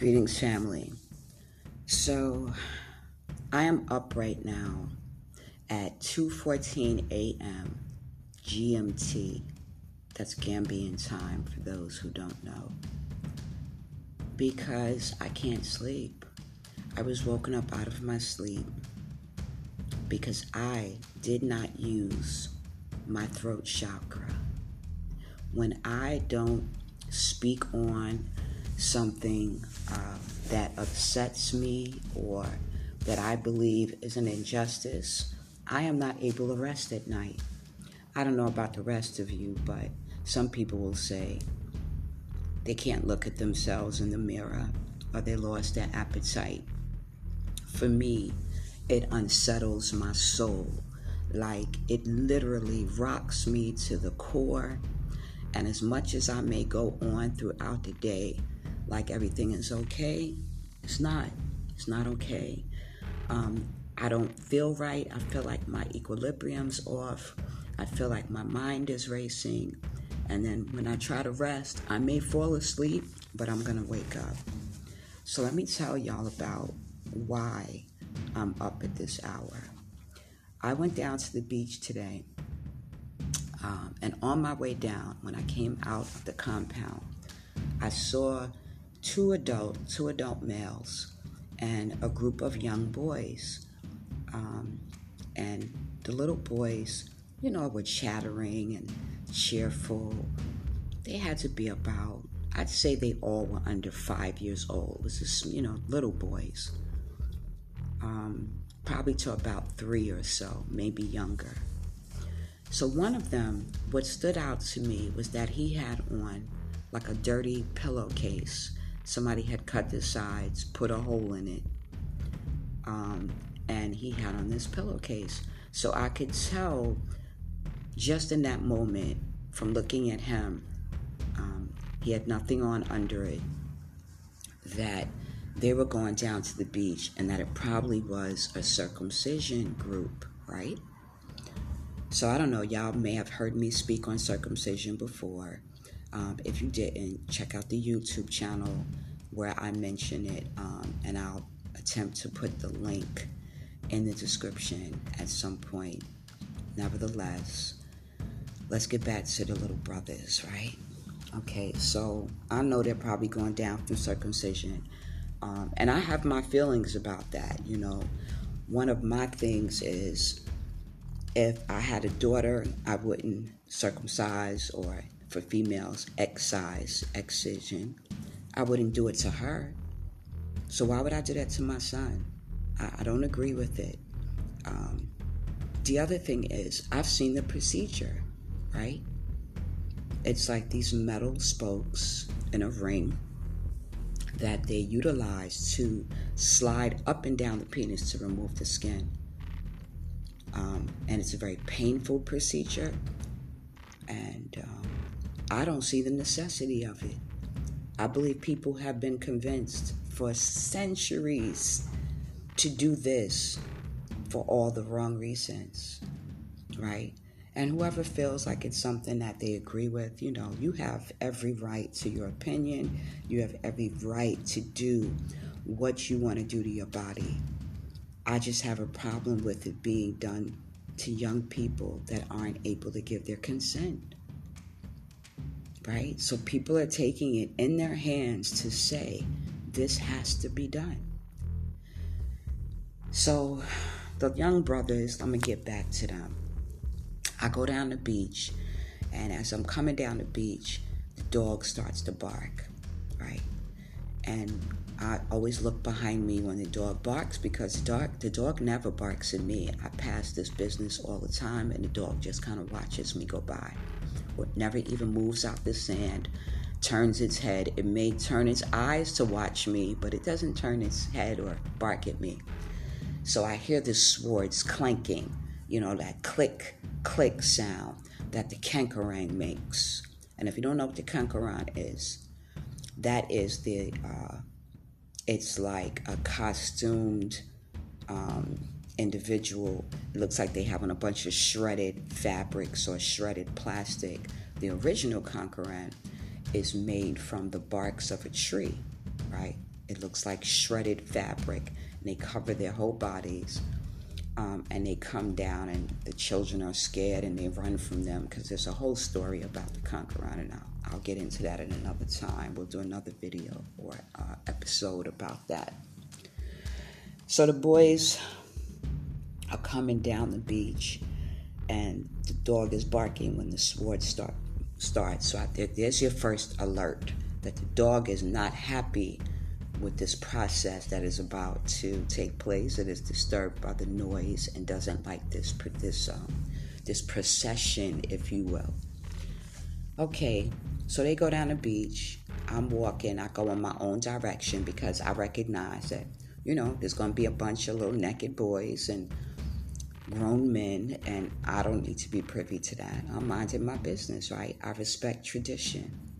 Greetings, family. So, I am up right now at 2:14 a.m. GMT. That's Gambian time for those who don't know. Because I can't sleep. I was woken up out of my sleep because I did not use my throat chakra. When I don't speak on something uh, that upsets me or that I believe is an injustice, I am not able to rest at night. I don't know about the rest of you, but some people will say they can't look at themselves in the mirror or they lost their appetite. For me, it unsettles my soul. Like it literally rocks me to the core. And as much as I may go on throughout the day, like everything is okay. It's not. It's not okay. Um, I don't feel right. I feel like my equilibrium's off. I feel like my mind is racing. And then when I try to rest, I may fall asleep, but I'm going to wake up. So let me tell y'all about why I'm up at this hour. I went down to the beach today. Um, and on my way down, when I came out of the compound, I saw two adult, two adult males, and a group of young boys. Um, and the little boys, you know, were chattering and cheerful. They had to be about, I'd say they all were under five years old. Was just, you know, little boys. Um, probably to about three or so, maybe younger. So one of them, what stood out to me was that he had on like a dirty pillowcase somebody had cut the sides, put a hole in it, um, and he had on this pillowcase. So I could tell just in that moment from looking at him, um, he had nothing on under it, that they were going down to the beach and that it probably was a circumcision group, right? So I don't know, y'all may have heard me speak on circumcision before. Um, if you didn't, check out the YouTube channel where I mention it, um, and I'll attempt to put the link in the description at some point. Nevertheless, let's get back to the little brothers, right? Okay, so I know they're probably going down from circumcision, um, and I have my feelings about that. You know, one of my things is if I had a daughter, I wouldn't circumcise or for females, excise, excision. I wouldn't do it to her. So why would I do that to my son? I, I don't agree with it. Um, the other thing is, I've seen the procedure, right? It's like these metal spokes in a ring that they utilize to slide up and down the penis to remove the skin. Um, and it's a very painful procedure. And um, I don't see the necessity of it. I believe people have been convinced for centuries to do this for all the wrong reasons, right? And whoever feels like it's something that they agree with, you know, you have every right to your opinion. You have every right to do what you want to do to your body. I just have a problem with it being done to young people that aren't able to give their consent right? So people are taking it in their hands to say, this has to be done. So the young brothers, I'm going to get back to them. I go down the beach, and as I'm coming down the beach, the dog starts to bark, right? And I always look behind me when the dog barks because the dog, the dog never barks at me. I pass this business all the time, and the dog just kind of watches me go by never even moves out the sand, turns its head. It may turn its eyes to watch me, but it doesn't turn its head or bark at me. So I hear the swords clanking, you know, that click, click sound that the Kankurang makes. And if you don't know what the Kankurang is, that is the, uh, it's like a costumed, um, individual. Looks like they have on a bunch of shredded fabrics or shredded plastic. The original Kankurang is made from the barks of a tree, right? It looks like shredded fabric, and they cover their whole bodies. Um, and they come down, and the children are scared and they run from them because there's a whole story about the Kankurang, and I'll, I'll get into that at another time. We'll do another video or uh, episode about that. So the boys are coming down the beach, and the dog is barking when the sword start starts. So there, there's your first alert that the dog is not happy with this process that is about to take place. It is disturbed by the noise and doesn't like this this um, this procession, if you will. Okay, so they go down the beach. I'm walking. I go in my own direction because I recognize that you know there's going to be a bunch of little naked boys and grown men, and I don't need to be privy to that. I'm minding my business, right? I respect tradition.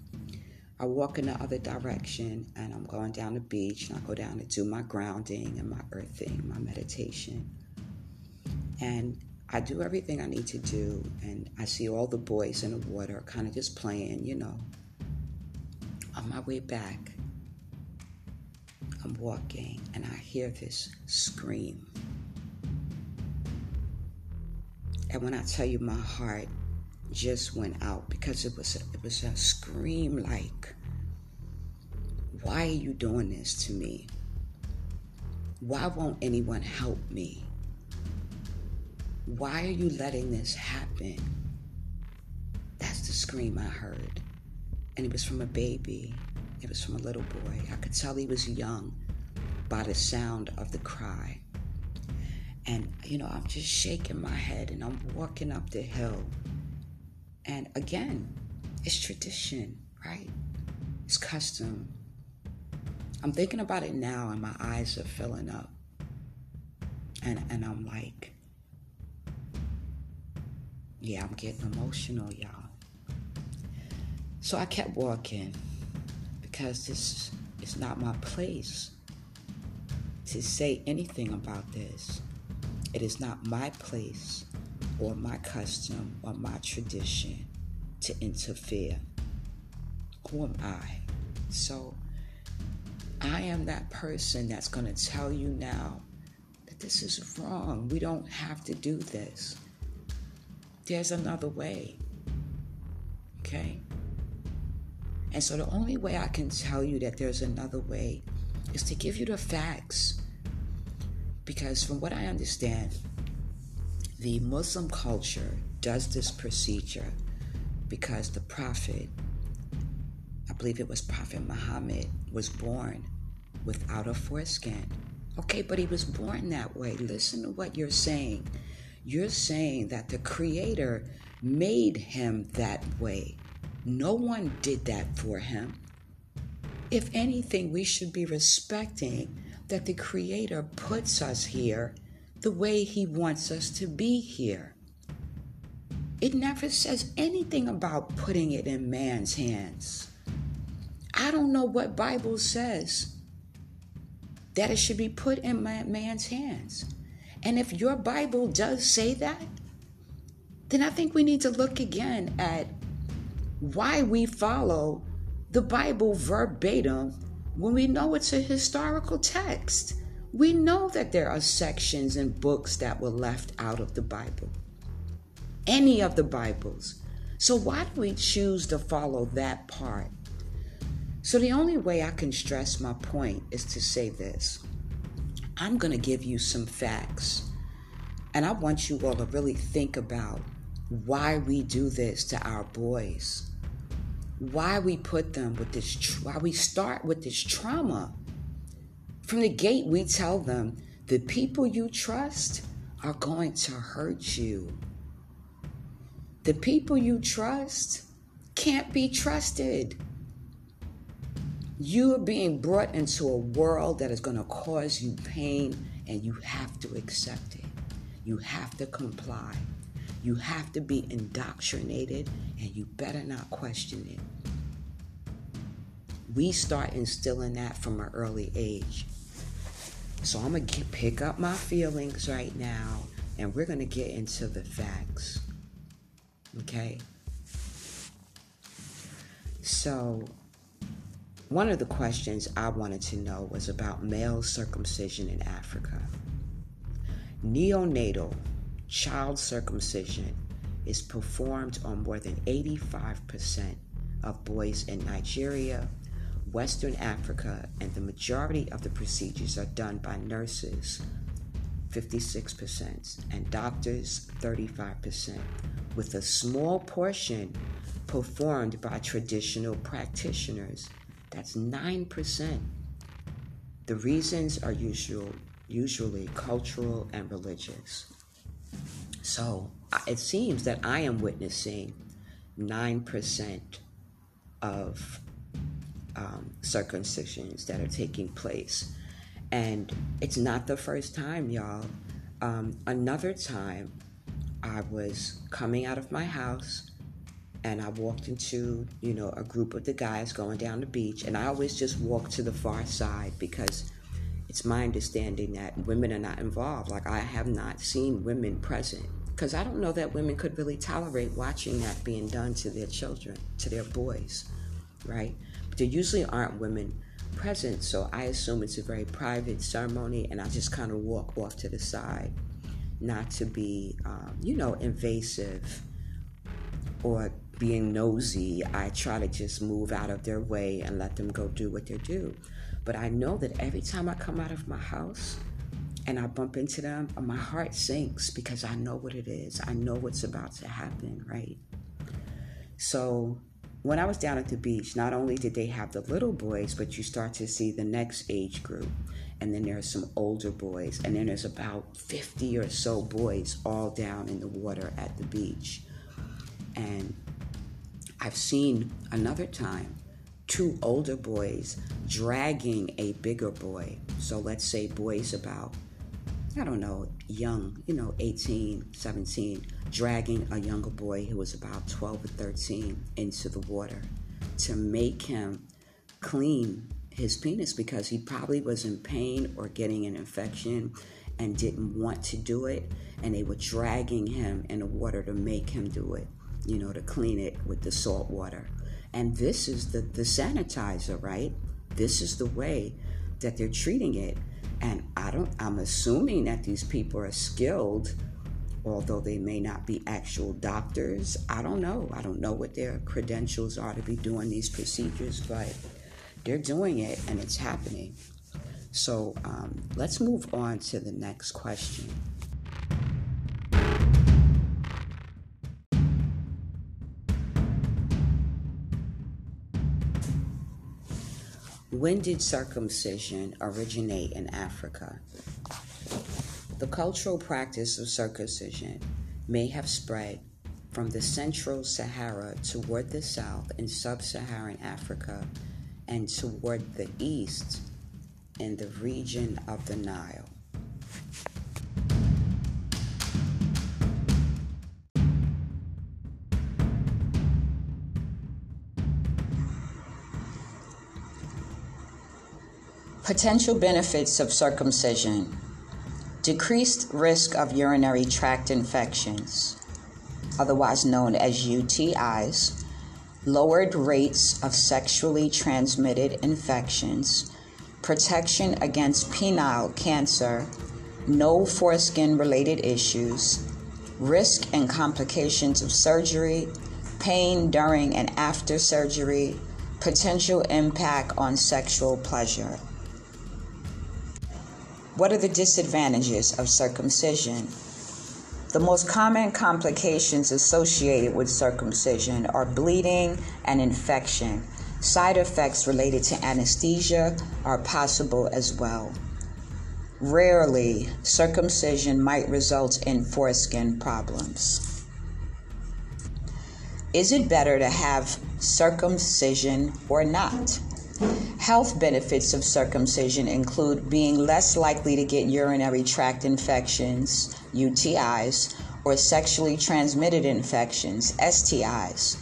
I walk in the other direction and I'm going down the beach and I go down to do my grounding and my earthing, my meditation. And I do everything I need to do and I see all the boys in the water kind of just playing, you know. On my way back, I'm walking and I hear this scream. And when I tell you my heart just went out because it was a, it was a scream like why are you doing this to me? Why won't anyone help me? Why are you letting this happen? That's the scream i heard. And it was from a baby. It was from a little boy. I could tell he was young by the sound of the cry and you know i'm just shaking my head and i'm walking up the hill and again, it's tradition, right? It's custom. I'm thinking about it now and my eyes are filling up. And and I'm like, yeah, I'm getting emotional, y'all. So I kept walking because this is not my place to say anything about this. It is not my place or my custom or my tradition to interfere. Who am I? So I am that person that's going to tell you now that this is wrong. We don't have to do this. There's another way. Okay? And so the only way I can tell you that there's another way is to give you the facts. Because from what I understand, the Muslim culture does this procedure because the Prophet, I believe it was Prophet Muhammad, was born without a foreskin. Okay, but he was born that way. Listen to what you're saying. You're saying that the Creator made him that way. No one did that for him. If anything, we should be respecting that the Creator puts us here the way He wants us to be here. It never says anything about putting it in man's hands. I don't know what Bible says that it should be put in man's hands. And if your Bible does say that, then I think we need to look again at why we follow the Bible verbatim when we know it's a historical text. We know that there are sections and books that were left out of the Bible, any of the Bibles. So, why do we choose to follow that part? So, the only way I can stress my point is to say this I'm going to give you some facts, and I want you all to really think about why we do this to our boys, why we put them with this, why we start with this trauma from the gate, we tell them the people you trust are going to hurt you. The people you trust can't be trusted. You are being brought into a world that is going to cause you pain, and you have to accept it. You have to comply. You have to be indoctrinated, and you better not question it. We start instilling that from an early age. So I'm going to pick up my feelings right now and we're going to get into the facts. Okay? So one of the questions I wanted to know was about male circumcision in Africa. Neonatal child circumcision is performed on more than 85% of boys in Nigeria, Western Africa, and the majority of the procedures are done by nurses, 56%, and doctors, 35%, with a small portion performed by traditional practitioners. That's 9%. The reasons are usual, usually cultural and religious. So it seems that I am witnessing 9% of um, circumcisions that are taking place. And it's not the first time, y'all. Um, another time, I was coming out of my house and I walked into, you know, a group of the guys going down the beach. And I always just walk to the far side because it's my understanding that women are not involved. Like, I have not seen women present because I don't know that women could really tolerate watching that being done to their children, to their boys, right? But there usually aren't women present, so I assume it's a very private ceremony, and I just kind of walk off to the side, not to be, um, you know, invasive or being nosy. I try to just move out of their way and let them go do what they do. But I know that every time I come out of my house, and I bump into them, my heart sinks because I know what it is. I know what's about to happen, right? So when I was down at the beach, not only did they have the little boys, but you start to see the next age group. And then there's some older boys. And then there's about 50 or so boys all down in the water at the beach. And I've seen another time two older boys dragging a bigger boy. So let's say boys about I don't know, young, you know, 18, 17, dragging a younger boy who was about 12 or 13 into the water to make him clean his penis because he probably was in pain or getting an infection and didn't want to do it. And they were dragging him in the water to make him do it, you know, to clean it with the salt water. And this is the, the sanitizer, right? This is the way that they're treating it. And I don't, I'm assuming that these people are skilled, although they may not be actual doctors. I don't know. I don't know what their credentials are to be doing these procedures, but they're doing it and it's happening. So um, let's move on to the next question. When did circumcision originate in Africa? The cultural practice of circumcision may have spread from the central Sahara toward the south in sub Saharan Africa and toward the east in the region of the Nile. Potential benefits of circumcision decreased risk of urinary tract infections, otherwise known as UTIs, lowered rates of sexually transmitted infections, protection against penile cancer, no foreskin related issues, risk and complications of surgery, pain during and after surgery, potential impact on sexual pleasure. What are the disadvantages of circumcision? The most common complications associated with circumcision are bleeding and infection. Side effects related to anesthesia are possible as well. Rarely, circumcision might result in foreskin problems. Is it better to have circumcision or not? Health benefits of circumcision include being less likely to get urinary tract infections, UTIs, or sexually transmitted infections, STIs.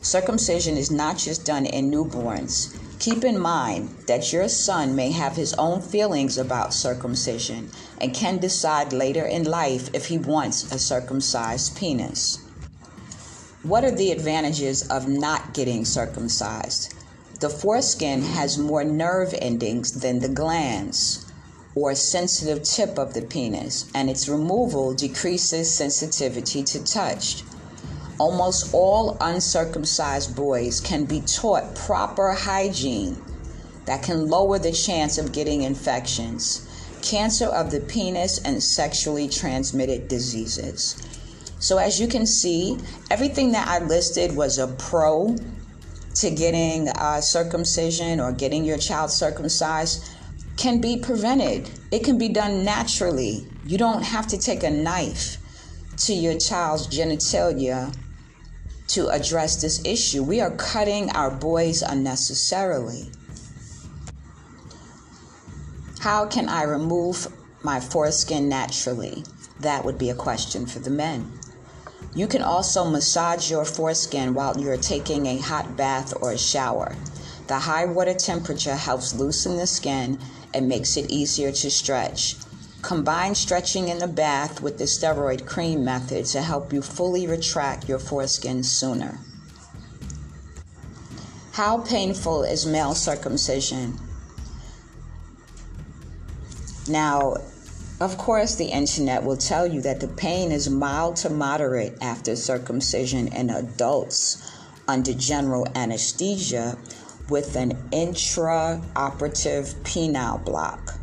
Circumcision is not just done in newborns. Keep in mind that your son may have his own feelings about circumcision and can decide later in life if he wants a circumcised penis. What are the advantages of not getting circumcised? The foreskin has more nerve endings than the glans or sensitive tip of the penis, and its removal decreases sensitivity to touch. Almost all uncircumcised boys can be taught proper hygiene that can lower the chance of getting infections, cancer of the penis, and sexually transmitted diseases. So, as you can see, everything that I listed was a pro to getting uh, circumcision or getting your child circumcised can be prevented. It can be done naturally. You don't have to take a knife to your child's genitalia to address this issue. We are cutting our boys unnecessarily. How can I remove my foreskin naturally? That would be a question for the men. You can also massage your foreskin while you're taking a hot bath or a shower. The high water temperature helps loosen the skin and makes it easier to stretch. Combine stretching in the bath with the steroid cream method to help you fully retract your foreskin sooner. How painful is male circumcision? Now, of course, the internet will tell you that the pain is mild to moderate after circumcision in adults under general anesthesia with an intraoperative penile block.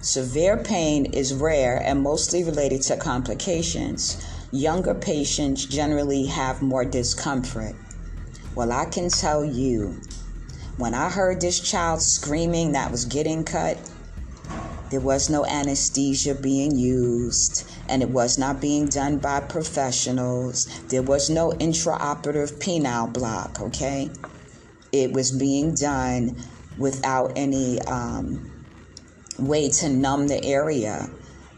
Severe pain is rare and mostly related to complications. Younger patients generally have more discomfort. Well, I can tell you, when I heard this child screaming that was getting cut, there was no anesthesia being used, and it was not being done by professionals. There was no intraoperative penile block, okay? It was being done without any um, way to numb the area.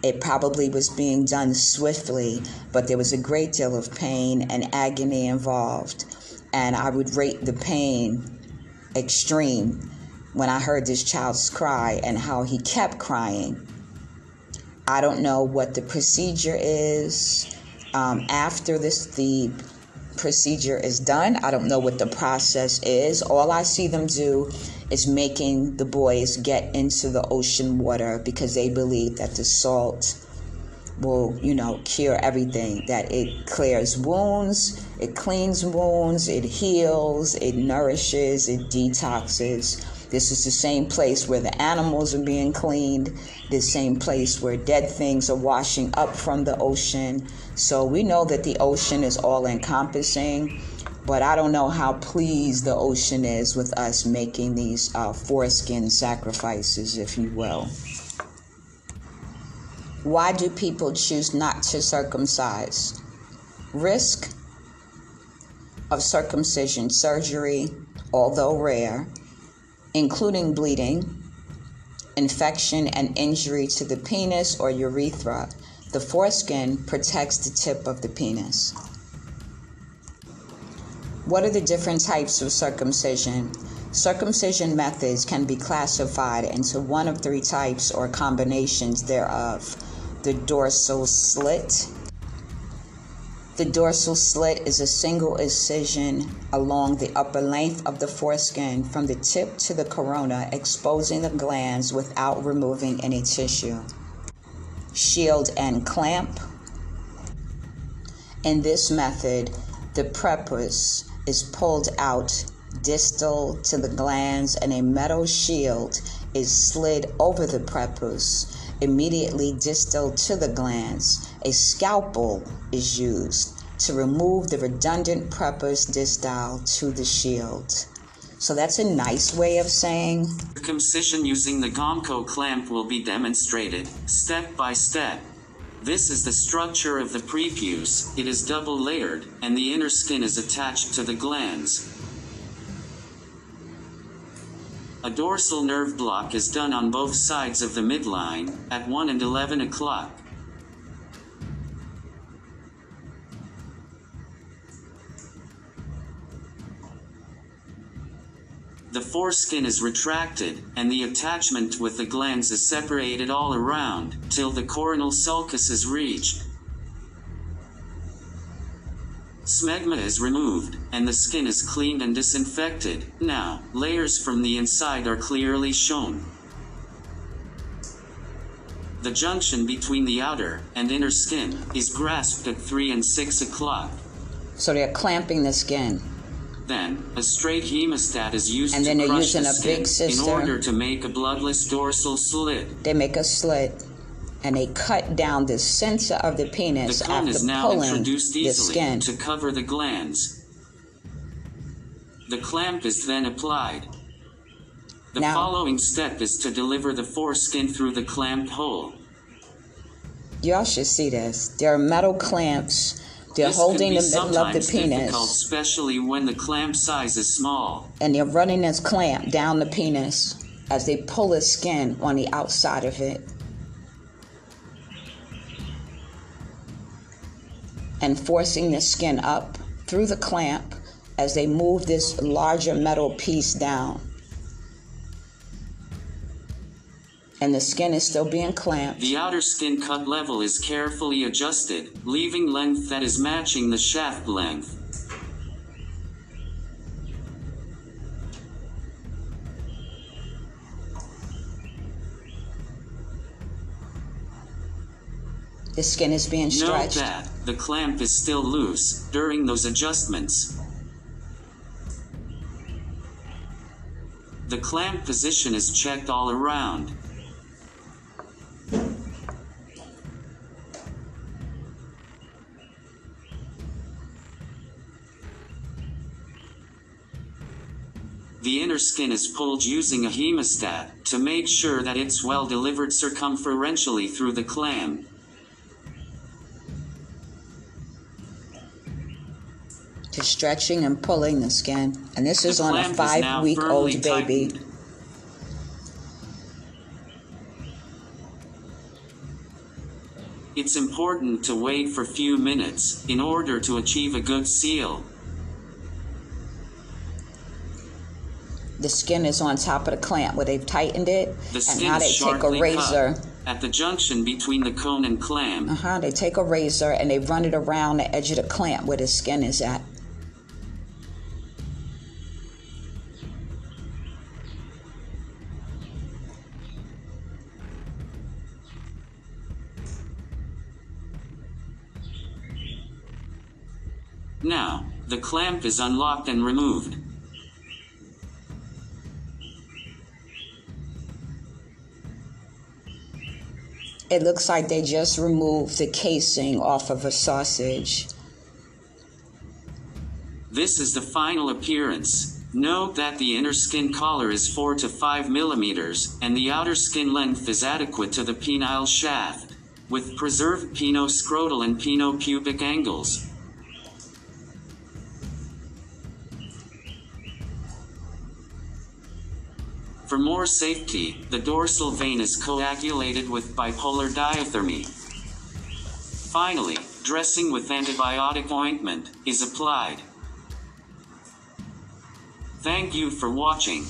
It probably was being done swiftly, but there was a great deal of pain and agony involved. And I would rate the pain extreme when I heard this child's cry and how he kept crying. I don't know what the procedure is um, after this the procedure is done. I don't know what the process is. All I see them do is making the boys get into the ocean water because they believe that the salt will, you know, cure everything. That it clears wounds, it cleans wounds, it heals, it nourishes, it detoxes. This is the same place where the animals are being cleaned, the same place where dead things are washing up from the ocean. So we know that the ocean is all encompassing, but I don't know how pleased the ocean is with us making these uh, foreskin sacrifices, if you will. Why do people choose not to circumcise? Risk of circumcision surgery, although rare, including bleeding, infection, and injury to the penis or urethra. The foreskin protects the tip of the penis. What are the different types of circumcision? Circumcision methods can be classified into one of three types or combinations thereof the dorsal slit, the dorsal slit is a single incision along the upper length of the foreskin from the tip to the corona, exposing the glans without removing any tissue. Shield and clamp. In this method, the prepuce is pulled out distal to the glans and a metal shield is slid over the prepuce immediately distal to the glans, A scalpel is used to remove the redundant prepuce distal to the shield. So that's a nice way of saying circumcision using the Gomco clamp will be demonstrated step by step. This is the structure of the prepuce. It is double layered, and the inner skin is attached to the glans. A dorsal nerve block is done on both sides of the midline, at 1 and 11 o'clock. The foreskin is retracted, and the attachment with the glans is separated all around, till the coronal sulcus is reached. Smegma is removed, and the skin is cleaned and disinfected. Now, layers from the inside are clearly shown. The junction between the outer and inner skin is grasped at 3 and 6 o'clock. So they're clamping the skin. Then, a straight hemostat is used And to then crush using the a skin in order to make a bloodless dorsal slit. They make a slit and they cut down the center of the penis The after is now pulling introduced the skin. to cover the glans. The clamp is then applied. The Now- following step is to deliver the foreskin through the clamped hole. Y'all should see this. There are metal clamps. They're this holding the middle of the penis. especially when the clamp size is small. and they're running this clamp down the penis as they pull the skin on the outside of it. And forcing the skin up through the clamp as they move this larger metal piece down. And the skin is still being clamped. The outer skin cut level is carefully adjusted, leaving length that is matching the shaft length. The skin is being Note stretched. that the clamp is still loose during those adjustments. The clamp position is checked all around. The inner skin is pulled using a hemostat to make sure that it's well delivered circumferentially through the clamp. To stretching and pulling the skin. And this is on a five week old baby. tightened. It's important to wait for a few minutes in order to achieve a good seal. The skin is on top of the clamp where they've tightened it. The and now they take a razor. cut at the junction between the cone and clamp. Uh huh. They take a razor and they run it around the edge of the clamp where the skin is at. Now, the clamp is unlocked and removed. It looks like they just removed the casing off of a sausage. This is the final appearance. Note that the inner skin collar is 4 to 5 millimeters, and the outer skin length is adequate to the penile shaft, with preserved penoscrotal and penopubic angles. For more safety, the dorsal vein is coagulated with bipolar diathermy. Finally, dressing with antibiotic ointment is applied. Thank you for watching.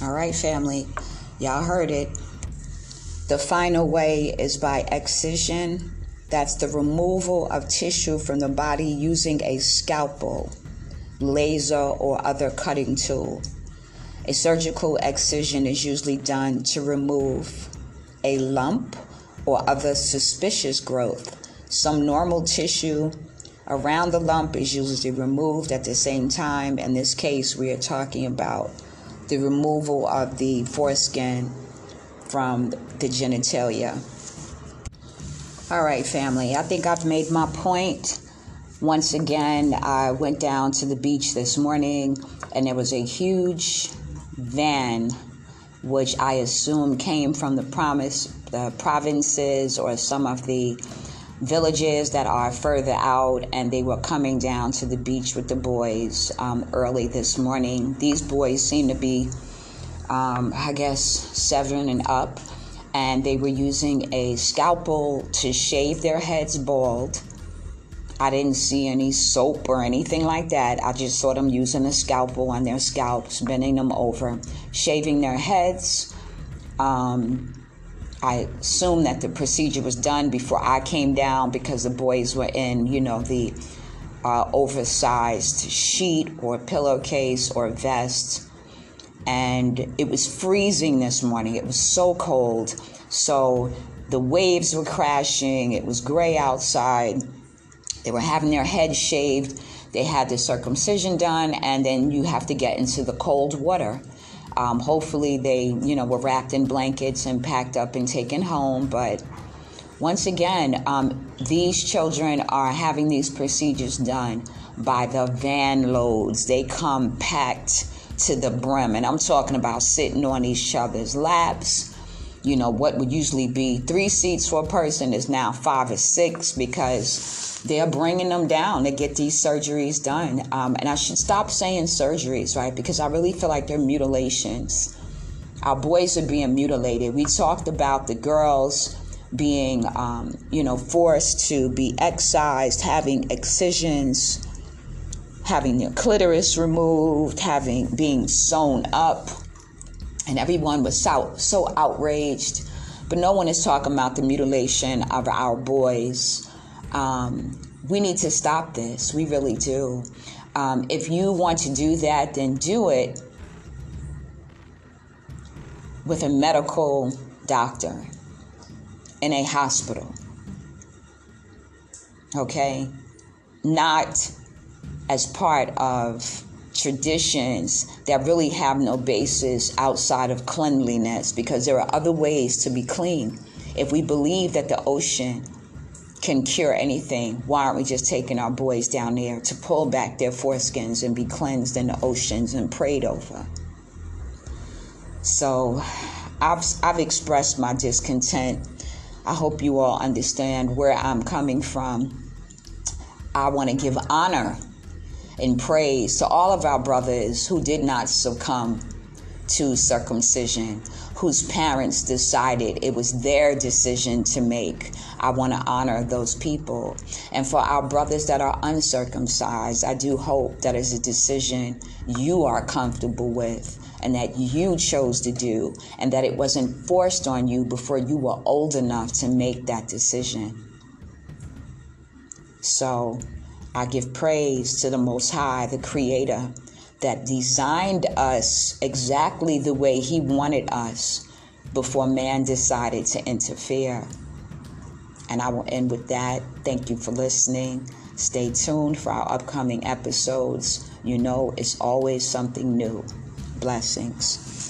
All right, family. Y'all heard it. The final way is by excision. That's the removal of tissue from the body using a scalpel, laser, or other cutting tool. A surgical excision is usually done to remove a lump or other suspicious growth. Some normal tissue around the lump is usually removed at the same time. In this case, we are talking about the removal of the foreskin from the genitalia. All right, family, I think I've made my point. Once again, I went down to the beach this morning and there was a huge van, which I assume came from the promise, the provinces or some of the villages that are further out, and they were coming down to the beach with the boys um, early this morning. These boys seem to be, um, I guess, seven and up, and they were using a scalpel to shave their heads bald. I didn't see any soap or anything like that. I just saw them using a scalpel on their scalps, bending them over, shaving their heads. Um, I assume that the procedure was done before I came down because the boys were in, you know, the uh, oversized sheet or pillowcase or vest. And it was freezing this morning. It was so cold. So the waves were crashing. It was gray outside. They were having their heads shaved. They had the circumcision done, and then you have to get into the cold water. Um, hopefully, they, you know, were wrapped in blankets and packed up and taken home. But once again, um, these children are having these procedures done by the van loads. They come packed to the brim, and I'm talking about sitting on each other's laps you know, what would usually be three seats for a person is now five or six because they're bringing them down to get these surgeries done. Um, and I should stop saying surgeries, right? Because I really feel like they're mutilations. Our boys are being mutilated. We talked about the girls being, um, you know, forced to be excised, having excisions, having their clitoris removed, having being sewn up and everyone was so, so outraged. But no one is talking about the mutilation of our boys. Um, we need to stop this. We really do. Um, if you want to do that, then do it with a medical doctor in a hospital. Okay? Not as part of traditions that really have no basis outside of cleanliness because there are other ways to be clean. If we believe that the ocean can cure anything, why aren't we just taking our boys down there to pull back their foreskins and be cleansed in the oceans and prayed over? So I've, I've expressed my discontent. I hope you all understand where I'm coming from. I want to give honor in praise to all of our brothers who did not succumb to circumcision, whose parents decided it was their decision to make. I want to honor those people. And for our brothers that are uncircumcised, I do hope that is a decision you are comfortable with and that you chose to do, and that it wasn't forced on you before you were old enough to make that decision. So, I give praise to the Most High, the Creator, that designed us exactly the way He wanted us before man decided to interfere. And I will end with that. Thank you for listening. Stay tuned for our upcoming episodes. You know, it's always something new. Blessings.